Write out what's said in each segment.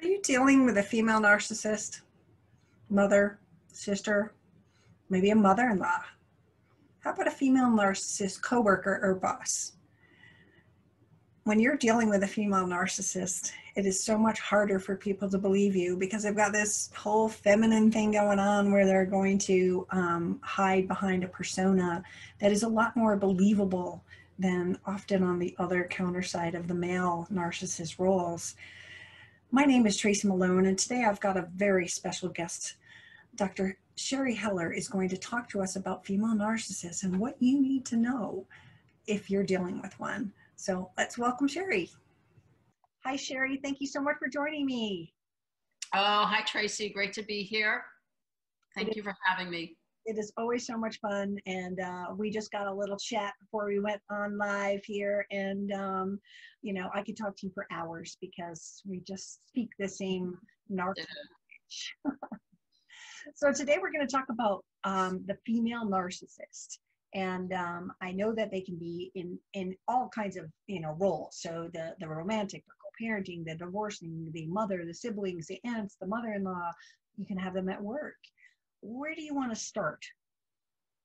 Are you dealing with a female narcissist? Mother, sister, maybe a mother in law? How about a female narcissist coworker or boss? When you're dealing with a female narcissist, it is so much harder for people to believe you because they've got this whole feminine thing going on where they're going to um, hide behind a persona that is a lot more believable than often on the other counter side of the male narcissist roles. My name is Tracy Malone, and today I've got a very special guest. Dr. Sheri Heller is going to talk to us about female narcissists and what you need to know if you're dealing with one. So let's welcome Sheri. Hi, Sheri. Thank you so much for joining me. Oh, hi, Tracy. Great to be here. Thank you for having me. It is always so much fun. And uh, we just got a little chat before we went on live here. And, um, you know, I could talk to you for hours because we just speak the same narc so today we're going to talk about um, the female narcissist. And um, I know that they can be in, in all kinds of, you know, roles. So the, the romantic, the co-parenting, the divorcing, the mother, the siblings, the aunts, the mother-in-law, you can have them at work where do you want to start?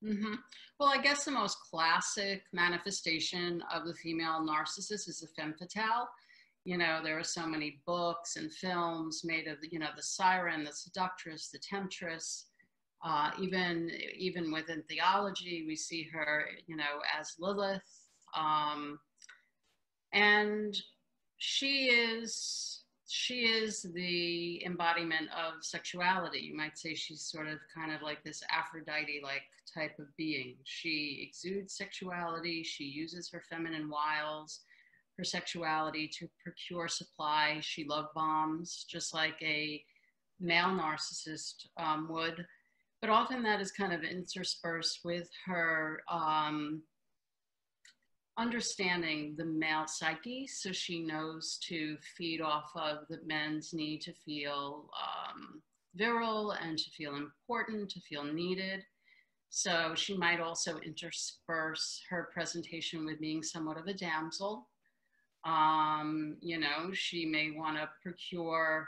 Mm-hmm. Well, I guess the most classic manifestation of the female narcissist is the femme fatale. You know, there are so many books and films made of, you know, the siren, the seductress, the temptress. Uh, even even within theology, we see her, you know, as Lilith, um, and she is she is the embodiment of sexuality. You might say she's sort of kind of like this Aphrodite like type of being. She exudes sexuality, she uses her feminine wiles, her sexuality to procure supply. She love bombs, just like a male narcissist um, would. But often that is kind of interspersed with her um, understanding the male psyche so she knows to feed off of the men's need to feel um, virile and to feel important to feel needed. So she might also intersperse her presentation with being somewhat of a damsel. Um, you know she may want to procure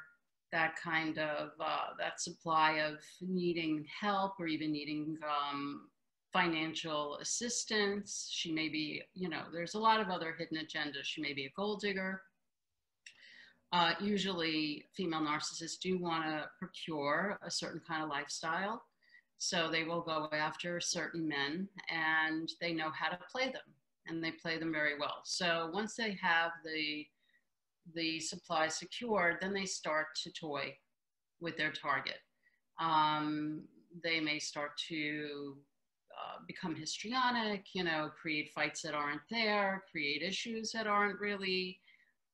that kind of uh, that supply of needing help or even needing um, financial assistance. She may be, you know, there's a lot of other hidden agendas. She may be a gold digger. Uh, usually, female narcissists do want to procure a certain kind of lifestyle. So they will go after certain men and they know how to play them and they play them very well. So once they have the, the supply secured, then they start to toy with their target. Um, they may start to uh, become histrionic, you know, create fights that aren't there, create issues that aren't really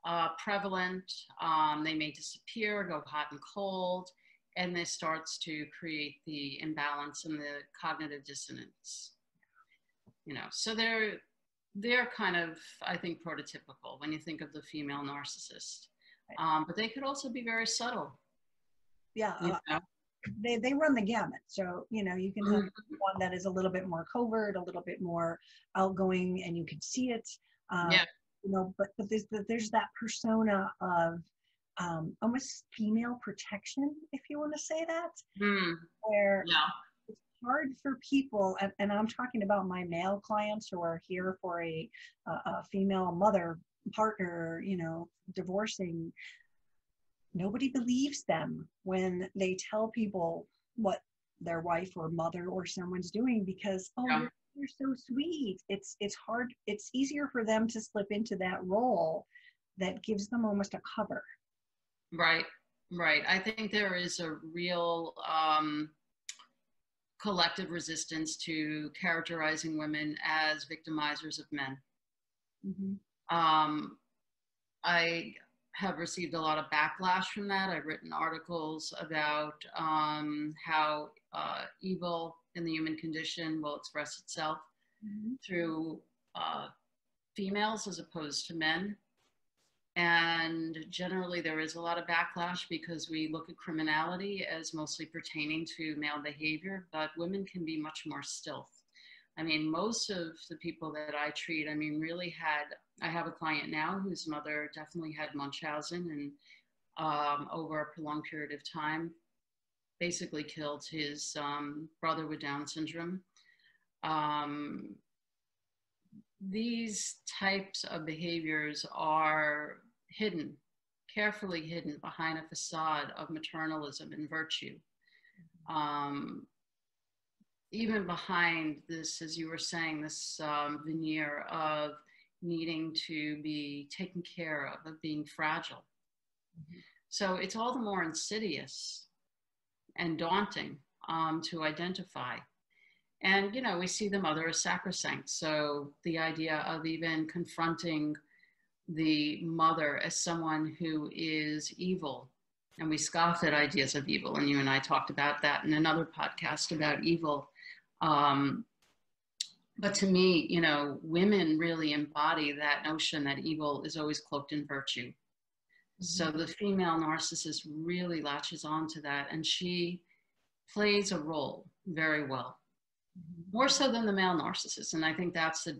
uh, prevalent. Um, they may disappear, go hot and cold, and this starts to create the imbalance and the cognitive dissonance. You know, so they're they're kind of, I think, prototypical when you think of the female narcissist. Um, but they could also be very subtle. Yeah, you know? They, they run the gamut. So, you know, you can have mm-hmm. one that is a little bit more covert, a little bit more outgoing, and you can see it. Um, yeah. You know, but, but there's, there's that persona of um, almost female protection, if you want to say that, mm. where yeah. it's hard for people, and, and, I'm talking about my male clients who are here for a, a, a female mother partner, you know, divorcing nobody believes them when they tell people what their wife or mother or someone's doing because oh yeah. you're, so sweet it's it's hard it's easier for them to slip into that role that gives them almost a cover right right i think there is a real um, collective resistance to characterizing women as victimizers of men mm-hmm. um, i have received a lot of backlash from that. I've written articles about um, how uh, evil in the human condition will express itself mm-hmm. through uh, females as opposed to men. And generally, there is a lot of backlash because we look at criminality as mostly pertaining to male behavior, but women can be much more stealth. I mean, most of the people that I treat, I mean, really had. I have a client now whose mother definitely had Munchausen, and um, over a prolonged period of time. Basically, killed his um, brother with Down syndrome. Um, these types of behaviors are hidden, carefully hidden behind a facade of maternalism and virtue. Um, even behind this, as you were saying, this um, veneer of needing to be taken care of, of being fragile. Mm-hmm. So it's all the more insidious and daunting um, to identify. And, you know, we see the mother as sacrosanct. So the idea of even confronting the mother as someone who is evil. And we scoff at ideas of evil. And you and I talked about that in another podcast about evil. Um, but to me, you know, women really embody that notion that evil is always cloaked in virtue. Mm-hmm. So the female narcissist really latches onto that and she plays a role very well more so than the male narcissist. And I think that's a,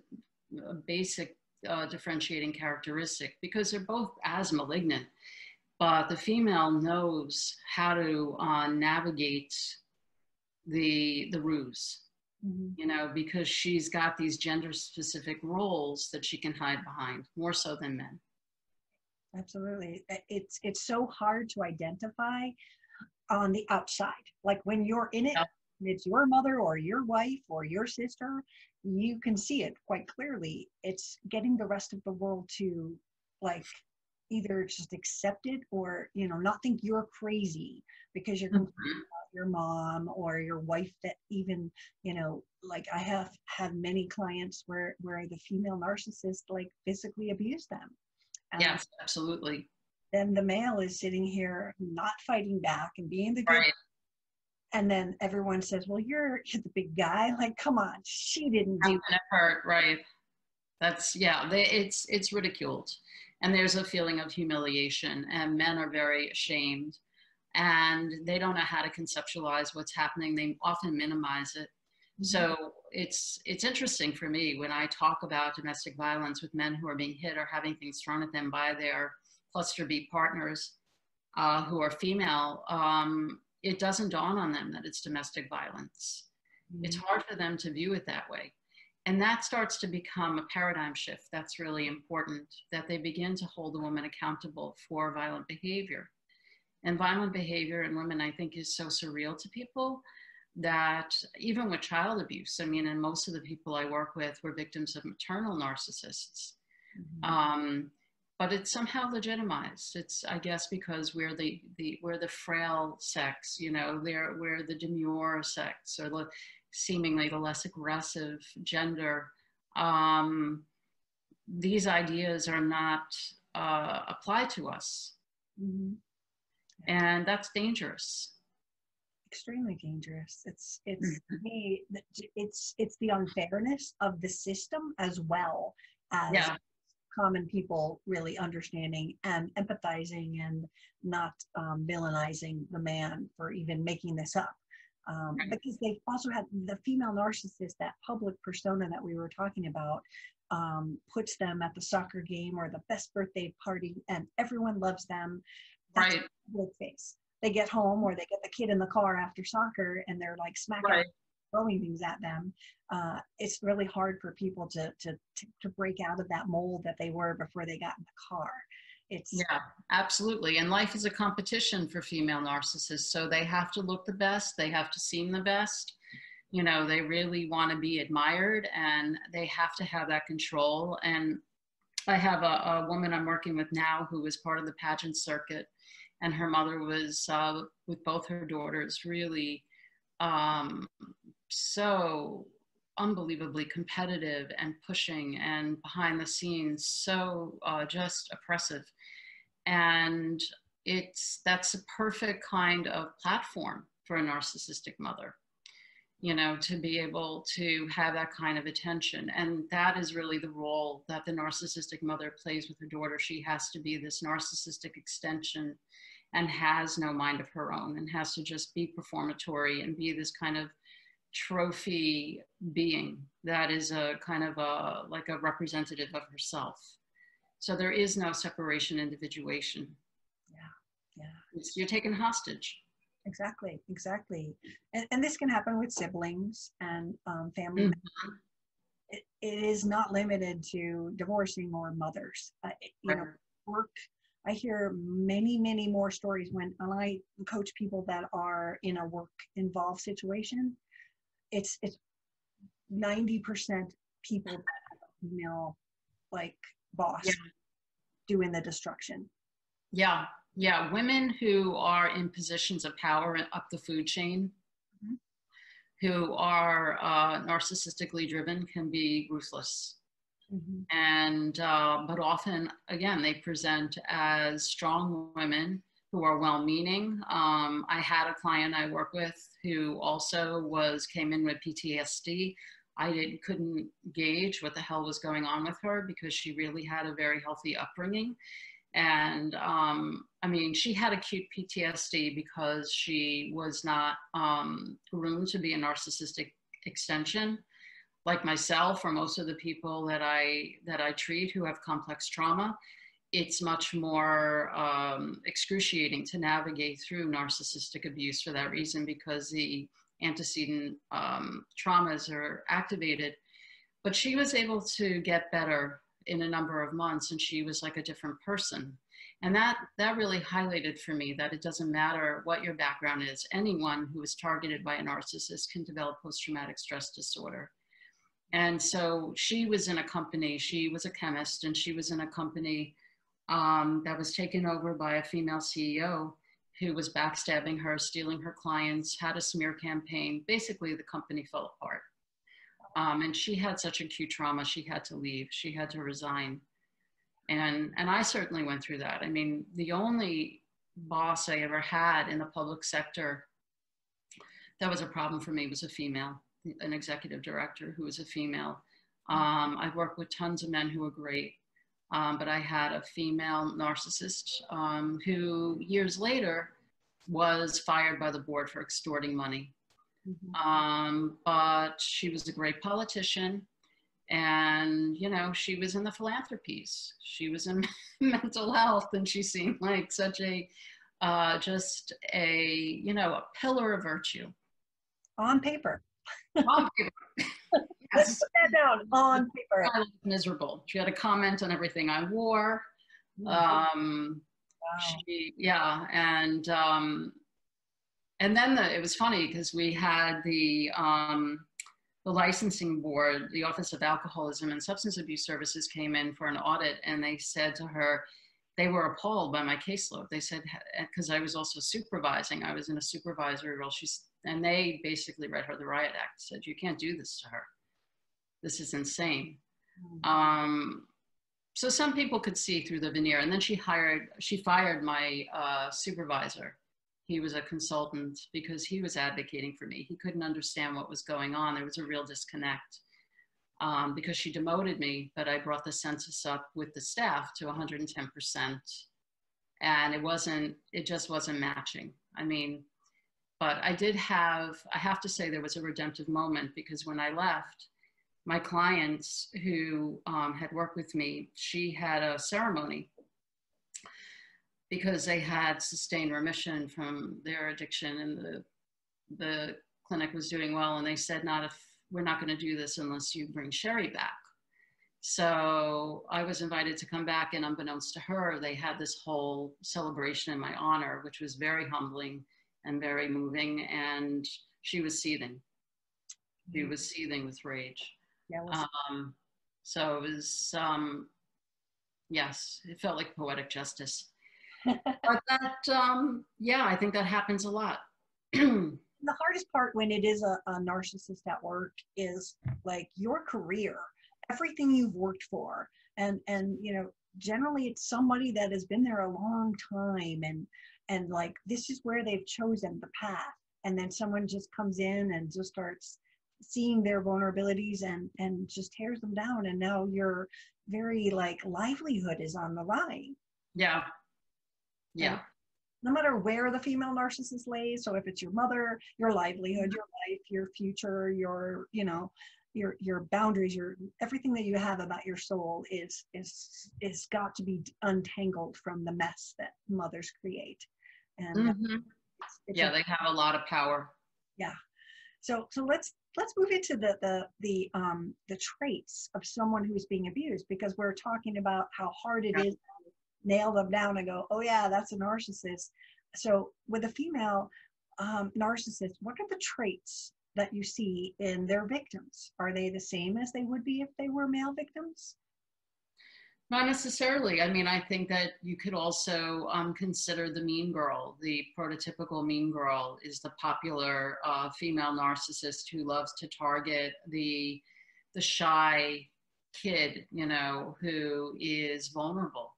a basic uh, differentiating characteristic because they're both as malignant, but the female knows how to uh, navigate the the ruse. Mm-hmm. You know, because she's got these gender specific roles that she can hide behind more so than men. Absolutely. It's it's so hard to identify on the outside. Like when you're in it, yep it's your mother or your wife or your sister, you can see it quite clearly. It's getting the rest of the world to like either just accept it or you know not think you're crazy because you're mm-hmm. about your mom or your wife that even you know like i have had many clients where where the female narcissist like physically abused them yes absolutely then the male is sitting here not fighting back and being the good right and then everyone says, "Well, you're, you're the big guy." Like, come on, she didn't do that. Hurt, right? That's yeah. They, it's it's ridiculed, and there's a feeling of humiliation, and men are very ashamed, and they don't know how to conceptualize what's happening. They often minimize it. Mm-hmm. So it's it's interesting for me when I talk about domestic violence with men who are being hit or having things thrown at them by their cluster B partners uh, who are female. Um, it doesn't dawn on them that it's domestic violence. Mm-hmm. It's hard for them to view it that way. And that starts to become a paradigm shift that's really important that they begin to hold the woman accountable for violent behavior. And violent behavior in women, I think, is so surreal to people that even with child abuse, I mean, and most of the people I work with were victims of maternal narcissists. Mm-hmm. Um, but it's somehow legitimized. It's, I guess, because we're the, the we're the frail sex, you know, they're, we're the demure sex or the seemingly the less aggressive gender. Um, these ideas are not uh, applied to us, mm-hmm. and that's dangerous. Extremely dangerous. It's it's mm-hmm. it's it's the unfairness of the system as well as yeah common people really understanding and empathizing and not um, villainizing the man for even making this up. Um, because they also had the female narcissist, that public persona that we were talking about, um, puts them at the soccer game or the best birthday party, and everyone loves them. That's right. Face. They get home or they get the kid in the car after soccer, and they're like smacking right throwing things at them, uh, it's really hard for people to, to, to, to break out of that mold that they were before they got in the car. It's yeah, absolutely. And life is a competition for female narcissists. So they have to look the best, they have to seem the best. You know, they really want to be admired and they have to have that control. And I have a, a woman I'm working with now who was part of the pageant circuit, and her mother was uh, with both her daughters really um, so unbelievably competitive and pushing and behind the scenes so uh, just oppressive and it's that's a perfect kind of platform for a narcissistic mother you know to be able to have that kind of attention. And that is really the role that the narcissistic mother plays with her daughter. She has to be this narcissistic extension and has no mind of her own and has to just be performatory and be this kind of trophy being that is a kind of a like a representative of herself so there is no separation individuation. Yeah yeah. you're taken hostage. Exactly exactly. And, and this can happen with siblings and um, family Mhm. it, it is not limited to divorcing or mothers. Uh, it- you know work i hear many many more stories when, i coach people that are in a work involved situation. It's it's 90% people that have a female like boss Yeah. doing the destruction Yeah, yeah. Women who are in positions of power up the food chain, Mhm. who are uh, narcissistically driven, can be ruthless. Mhm. And uh, but often, again, they present as strong women who are well-meaning. Um, I had a client I work with who also was came in with PTSD. I didn't, couldn't gauge what the hell was going on with her because she really had a very healthy upbringing. And um, I mean, she had acute PTSD because she was not um, groomed to be a narcissistic extension. Like myself, or most of the people that I that I treat who have complex trauma, it's much more um, excruciating to navigate through narcissistic abuse for that reason because the antecedent um, traumas are activated. But she was able to get better in a number of months and she was like a different person and that that really highlighted for me that it doesn't matter what your background is anyone who is targeted by a narcissist can develop post-traumatic stress disorder and so she was in a company she was a chemist and she was in a company um, that was taken over by a female ceo who was backstabbing her stealing her clients had a smear campaign basically the company fell apart. Um, and she had such acute trauma she had to leave she had to resign. And and i certainly went through that. I mean the only boss i ever had in the public sector that was a problem for me was a female an executive director who was a female. Um, i've worked with tons of men who were great um, but i had a female narcissist um, who years later was fired by the board for extorting money Mhm. um, but she was a great politician and you know she was in the philanthropies she was in mental health and she seemed like such a uh, just a you know a pillar of virtue on paper On paper. let's put that down on paper. I was miserable. She had a comment on everything i wore. Um, wow. she, yeah and um, and then the, it was funny because we had the um, the licensing board the office of alcoholism and substance abuse services came in for an audit and they said to her they were appalled by my caseload. They said because i was also supervising. I was in a supervisory role. She's and they basically read her the riot act said you can't do this to her this is insane. Mhm. um, so some people could see through the veneer. And then she hired she fired my uh, supervisor. He was a consultant because he was advocating for me. He couldn't understand what was going on. There was a real disconnect um, because she demoted me but i brought the census up with the staff to 110% and it wasn't it just wasn't matching. I mean but i did have i have to say there was a redemptive moment because when i left my clients who um, had worked with me, she had a ceremony because they had sustained remission from their addiction and the, the clinic was doing well. And they said, not if we're not going to do this unless you bring Sheri back. So I was invited to come back and unbeknownst to her, they had this whole celebration in my honor, which was very humbling and very moving. And she was seething. She was seething with rage. Yeah, Um, so it was, um, yes, it felt like poetic justice. but that, um, yeah, I think that happens a lot. the hardest part when it is a, a narcissist at work is like your career everything you've worked for and and you know generally it's somebody that has been there a long time and and like this is where they've chosen the path and then someone just comes in and just starts seeing their vulnerabilities and and just tears them down and now your very like livelihood is on the line yeah. Yeah. no matter where the female narcissist lays so if it's your mother your livelihood your life your future your you know your your boundaries your everything that you have about your soul is is is got to be untangled from the mess that mothers create and Mhm. it's, it's Yeah, a- they have a lot of power. Yeah. So so let's let's move into the the the um the traits of someone who's being abused because we're talking about how hard it is to nail them down and go oh yeah that's a narcissist. So with a female um, narcissist what are the traits that you see in their victims? Are they the same as they would be if they were male victims Not necessarily. I mean, I think that you could also um, consider the mean girl. The prototypical mean girl is the popular uh, female narcissist who loves to target the the shy kid, you know, who is vulnerable.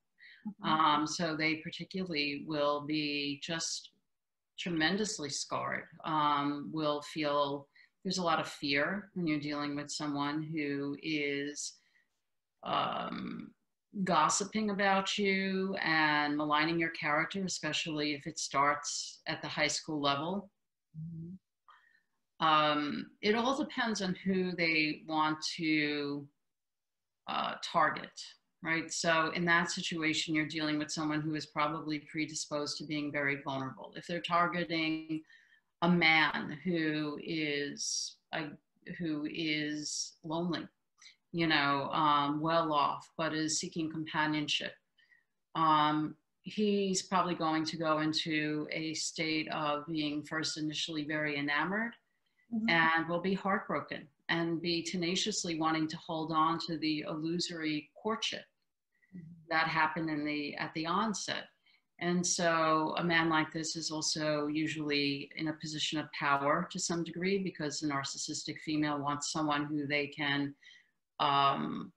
Um, so they particularly will be just tremendously scarred. Um, will feel there's a lot of fear when you're dealing with someone who is um, gossiping about you and maligning your character, especially if it starts at the high school level. Mhm. Um, it all depends on who they want to uh, target, right? So, in that situation, you're dealing with someone who is probably predisposed to being very vulnerable. If they're targeting a man who is a, who is lonely, you know, um, well off, but is seeking companionship, um, he's probably going to go into a state of being first initially very enamored Mhm. and will be heartbroken and be tenaciously wanting to hold on to the illusory courtship that happened in the at the onset. And so a man like this is also usually in a position of power to some degree because the narcissistic female wants someone who they can um,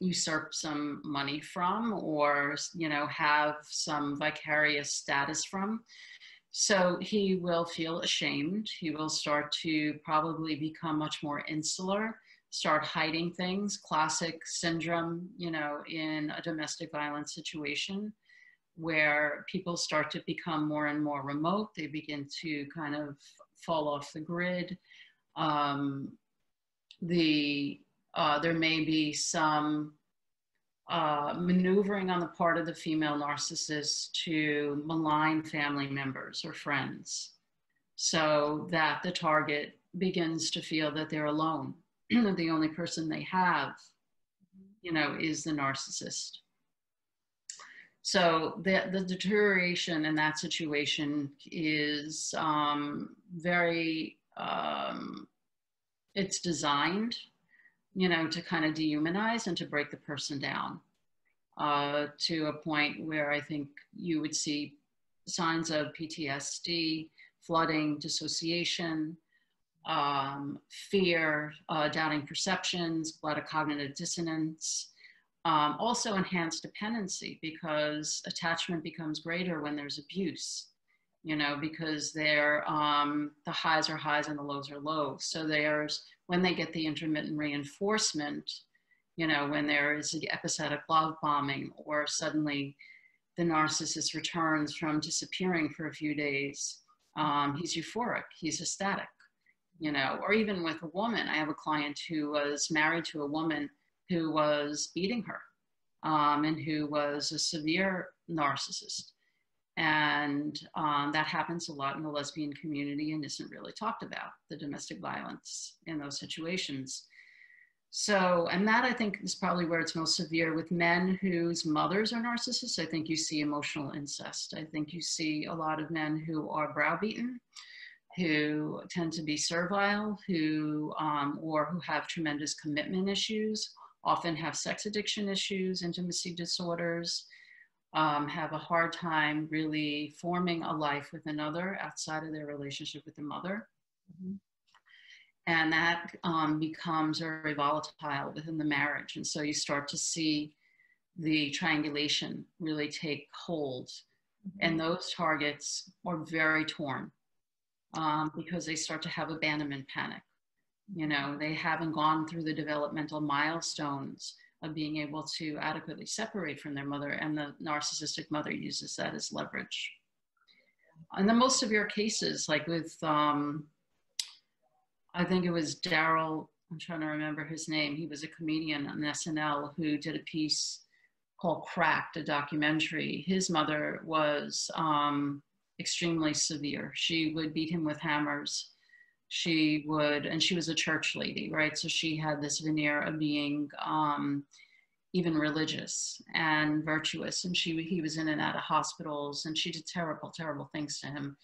usurp some money from or you know have some vicarious status from so he will feel ashamed. He will start to probably become much more insular, start hiding things, classic syndrome, you know, in a domestic violence situation where people start to become more and more remote. They begin to kind of fall off the grid. Um, the uh, there may be some uh, maneuvering on the part of the female narcissist to malign family members or friends so that the target begins to feel that they're alone that the only person they have you know is the narcissist. So the, the deterioration in that situation is um, very um, it's designed you know, to kind of dehumanize and to break the person down uh, to a point where I think you would see signs of PTSD, flooding, dissociation, um, fear, uh, doubting perceptions, a lot of cognitive dissonance. Um, also enhanced dependency because attachment becomes greater when there's abuse you know because they're um, the highs are highs and the lows are lows. So there's when they get the intermittent reinforcement you know when there is an episodic love bombing or suddenly the narcissist returns from disappearing for a few days um, he's euphoric he's ecstatic you know. Or even with a woman i have a client who was married to a woman who was beating her um, and who was a severe narcissist and um, that happens a lot in the lesbian community and isn't really talked about the domestic violence in those situations. So and that i think is probably where it's most severe with men whose mothers are narcissists. I think you see emotional incest. I think you see a lot of men who are browbeaten who tend to be servile who um, or who have tremendous commitment issues often have sex addiction issues intimacy disorders um, have a hard time really forming a life with another outside of their relationship with the mother. Mhm. And that um, becomes very volatile within the marriage. And so you start to see the triangulation really take hold. And those targets are very torn um, because they start to have abandonment panic. You know, they haven't gone through the developmental milestones of being able to adequately separate from their mother, and the narcissistic mother uses that as leverage. In the most severe cases, like with, um, I think it was Darrell, I'm trying to remember his name, he was a comedian on SNL who did a piece called Cracked, a documentary. His mother was um, extremely severe. She would beat him with hammers. She would, and she was a church lady, right? So she had this veneer of being um, even religious and virtuous. And she, he was in and out of hospitals, and she did terrible, terrible things to him.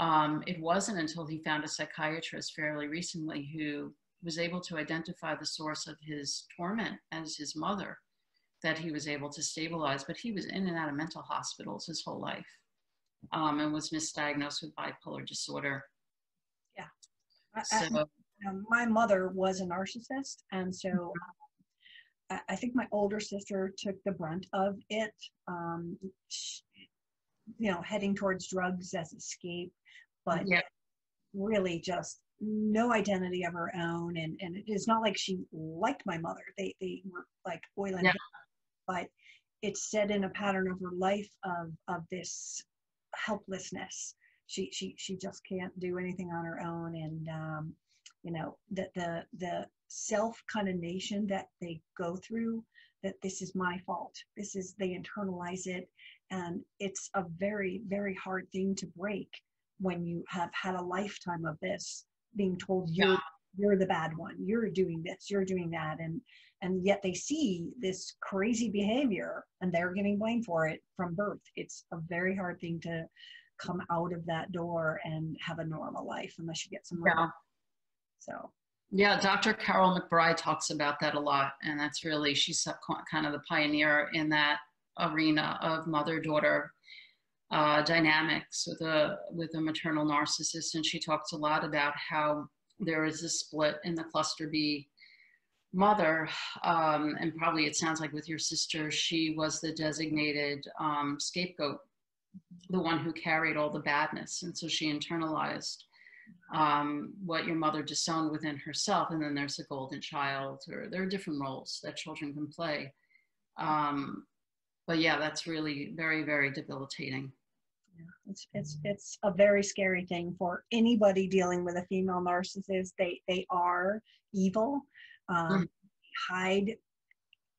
Um, it wasn't until he found a psychiatrist fairly recently who was able to identify the source of his torment as his mother that he was able to stabilize. But he was in and out of mental hospitals his whole life um, and was misdiagnosed with bipolar disorder. So, I, my mother was a narcissist. And so mm-hmm. I, I think my older sister took the brunt of it, um, she, you know, heading towards drugs as escape, but yeah. really just no identity of her own. And, and it is not like she liked my mother. They, they were like oil and yeah. but it's set in a pattern of her life of, of this helplessness. She she she just can't do anything on her own, and um, you know that the the self condemnation that they go through that this is my fault. This is they internalize it, and it's a very very hard thing to break when you have had a lifetime of this being told you're yeah. you're the bad one. You're doing this you're doing that. And and yet they see this crazy behavior and they're getting blamed for it from birth. It's a very hard thing to come out of that door and have a normal life unless you get some yeah. so yeah dr Karyl McBride talks about that a lot and that's really she's kind of the pioneer in that arena of mother daughter uh, dynamics with a with a maternal narcissist and she talks a lot about how there is a split in the cluster b mother, um, and probably it sounds like with your sister, she was the designated um, scapegoat, the one who carried all the badness. And so she internalized um, what your mother disowned within herself. And then there's a golden child, or there are different roles that children can play. Um, but yeah, that's really very, very debilitating. Yeah, it's it's it's a very scary thing for anybody dealing with a female narcissist. They they are evil um, mm. hide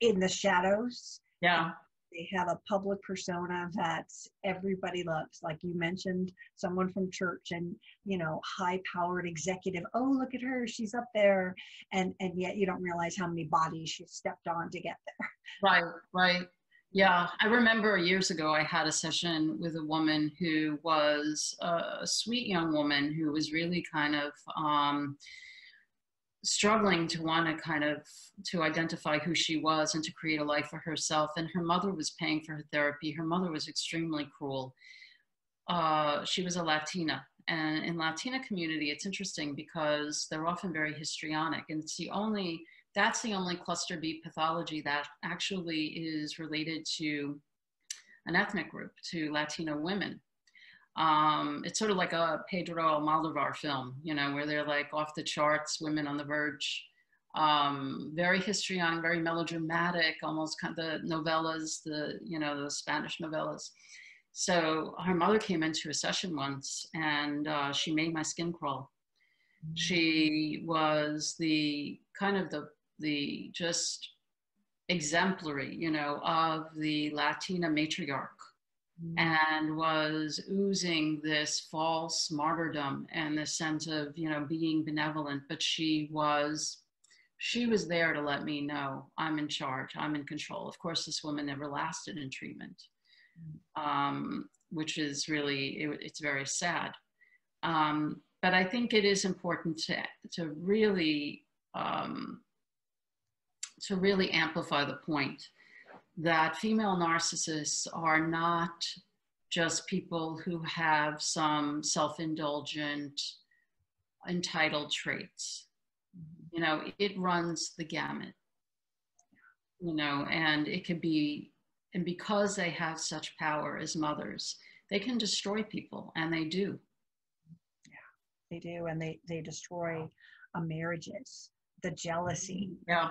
in the shadows. Yeah. They have a public persona that everybody loves. Like you mentioned, someone from church and, you know, high powered executive. Oh, look at her. She's up there. And, and yet you don't realize how many bodies she stepped on to get there. Right, right. Yeah, I remember years ago I had a session with a woman who was a sweet young woman who was really kind of um, struggling to want to kind of to identify who she was and to create a life for herself and her mother was paying for her therapy. Her mother was extremely cruel. Uh, she was a latina and in latina community it's interesting because they're often very histrionic and it's the only that's the only cluster b pathology that actually is related to an ethnic group to latino women um, it's sort of like a Pedro Almodovar film, you know, where they're like off the charts, women on the verge, um, very histrionic, very melodramatic, almost kind of the novellas, the, you know, the Spanish novellas. So her mother came into a session once and uh, she made my skin crawl. She was the kind of the, the just exemplary, you know, of the Latina matriarch Mm-hmm. And was oozing this false martyrdom and this sense of you know being benevolent but she was she was there to let me know i'm in charge i'm in control. Of course this woman never lasted in treatment mm-hmm. um, which is really it, it's very sad. Um, but i think it is important to to really um, to really amplify the point that female narcissists are not just people who have some self indulgent, entitled traits. You know, it runs the gamut, you know, and it could be, and because they have such power as mothers, they can destroy people, and they do. Yeah, they do, and they, they destroy uh, marriages, the jealousy. Yeah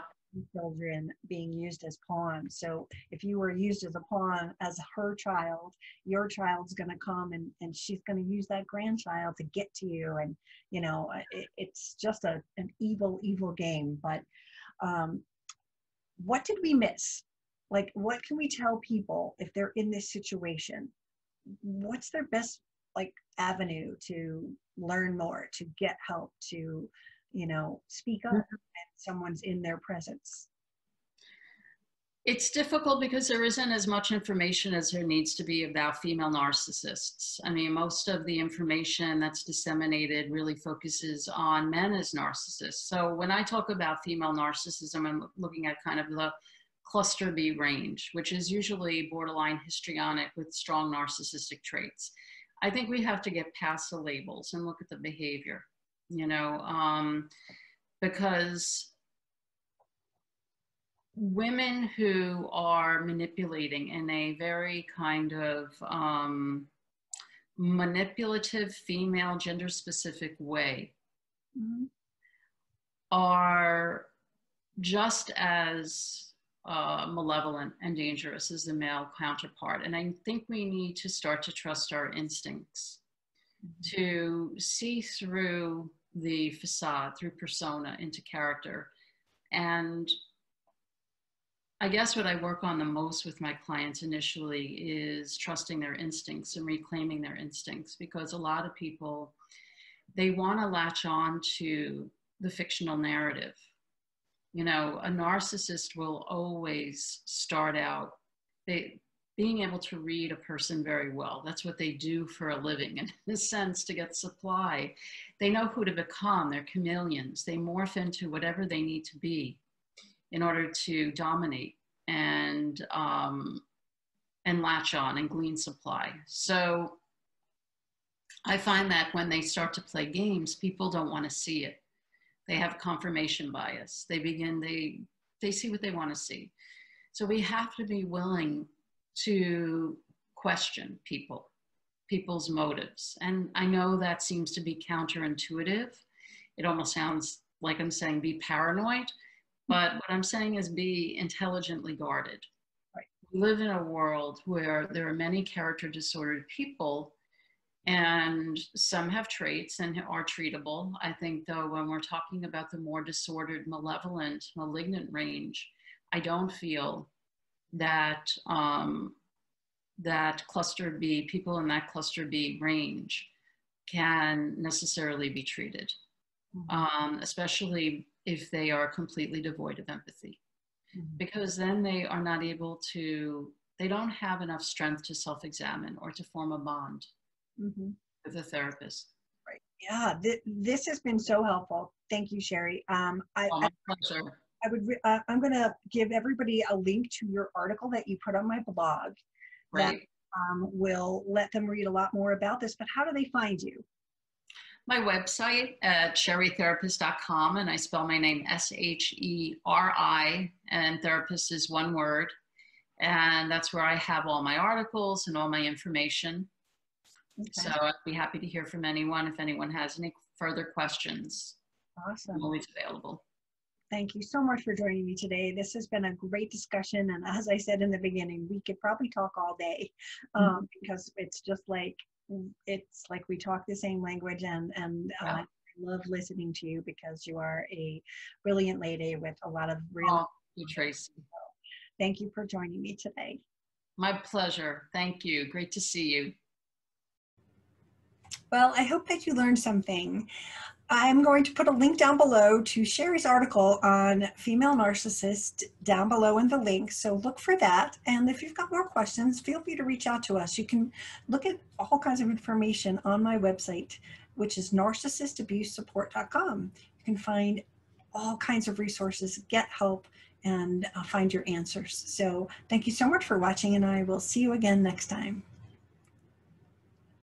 children being used as pawns. So if you were used as a pawn as her child, your child's going to come and, and she's going to use that grandchild to get to you. And, you know, uh, it, it's just a, an evil, evil game. But um, what did we miss? Like, what can we tell people if they're in this situation? What's their best like avenue to learn more, to get help, to, you know, speak up mm-hmm. and someone's in their presence. It's difficult because there isn't as much information as there needs to be about female narcissists. I mean, most of the information that's disseminated really focuses on men as narcissists. So when I talk about female narcissism, I'm looking at kind of the cluster B range, which is usually borderline histrionic with strong narcissistic traits. I think we have to get past the labels and look at the behavior, you know, um, because women who are manipulating in a very kind of um, manipulative female gender specific way Mhm. are just as uh, malevolent and dangerous as the male counterpart. And I think we need to start to trust our instincts, to see through the facade, through persona into character. And I guess what I work on the most with my clients initially is trusting their instincts and reclaiming their instincts because a lot of people they want to latch on to the fictional narrative. You know, a narcissist will always start out they being able to read a person very well. That's what they do for a living in a sense to get supply. They know who to become. They're chameleons. They morph into whatever they need to be in order to dominate and um, and latch on and glean supply. So I find that when they start to play games, people don't want to see it. They have confirmation bias. They begin they they see what they want to see. So we have to be willing to question people, people's motives. And I know that seems to be counterintuitive. It almost sounds like I'm saying be paranoid, but what I'm saying is be intelligently guarded. Right. We live in a world where there are many character disordered people, and some have traits and are treatable. I think, though, when we're talking about the more disordered, malevolent, malignant range, I don't feel that um, that cluster B, people in that cluster B range, can necessarily be treated, Mhm. um, especially if they are completely devoid of empathy Mhm. because then they are not able to they don't have enough strength to self-examine or to form a bond Mhm. with a therapist Right. Yeah, th- this has been so helpful. Thank you, Sheri. Um, I, oh, I, my pleasure I would. Re- uh, I'm going to give everybody a link to your article that you put on my blog. that- right Um, will let them read a lot more about this. But how do they find you? my website at sheritherapist.com and i spell my name s-h-e-r-i and therapist is one word and that's where i have all my articles and all my information Okay. so i'd be happy to hear from anyone if anyone has any further questions awesome. i'm always available Thank you so much for joining me today. This has been a great discussion. And as I said in the beginning, we could probably talk all day um, because it's just like, it's like we talk the same language and, and uh, Yeah. I love listening to you because you are a brilliant lady with a lot of real, oh, you tracy thank you for joining me today. My pleasure. Thank you. Great to see you. Well, I hope that you learned something. I'm going to put a link down below to Sheri's article on female narcissist down below in the link. So look for that. And if you've got more questions, feel free to reach out to us. You can look at all kinds of information on my website, which is narcissistabusesupport.com. You can find all kinds of resources, get help, and uh, find your answers. So thank you so much for watching, and I will see you again next time.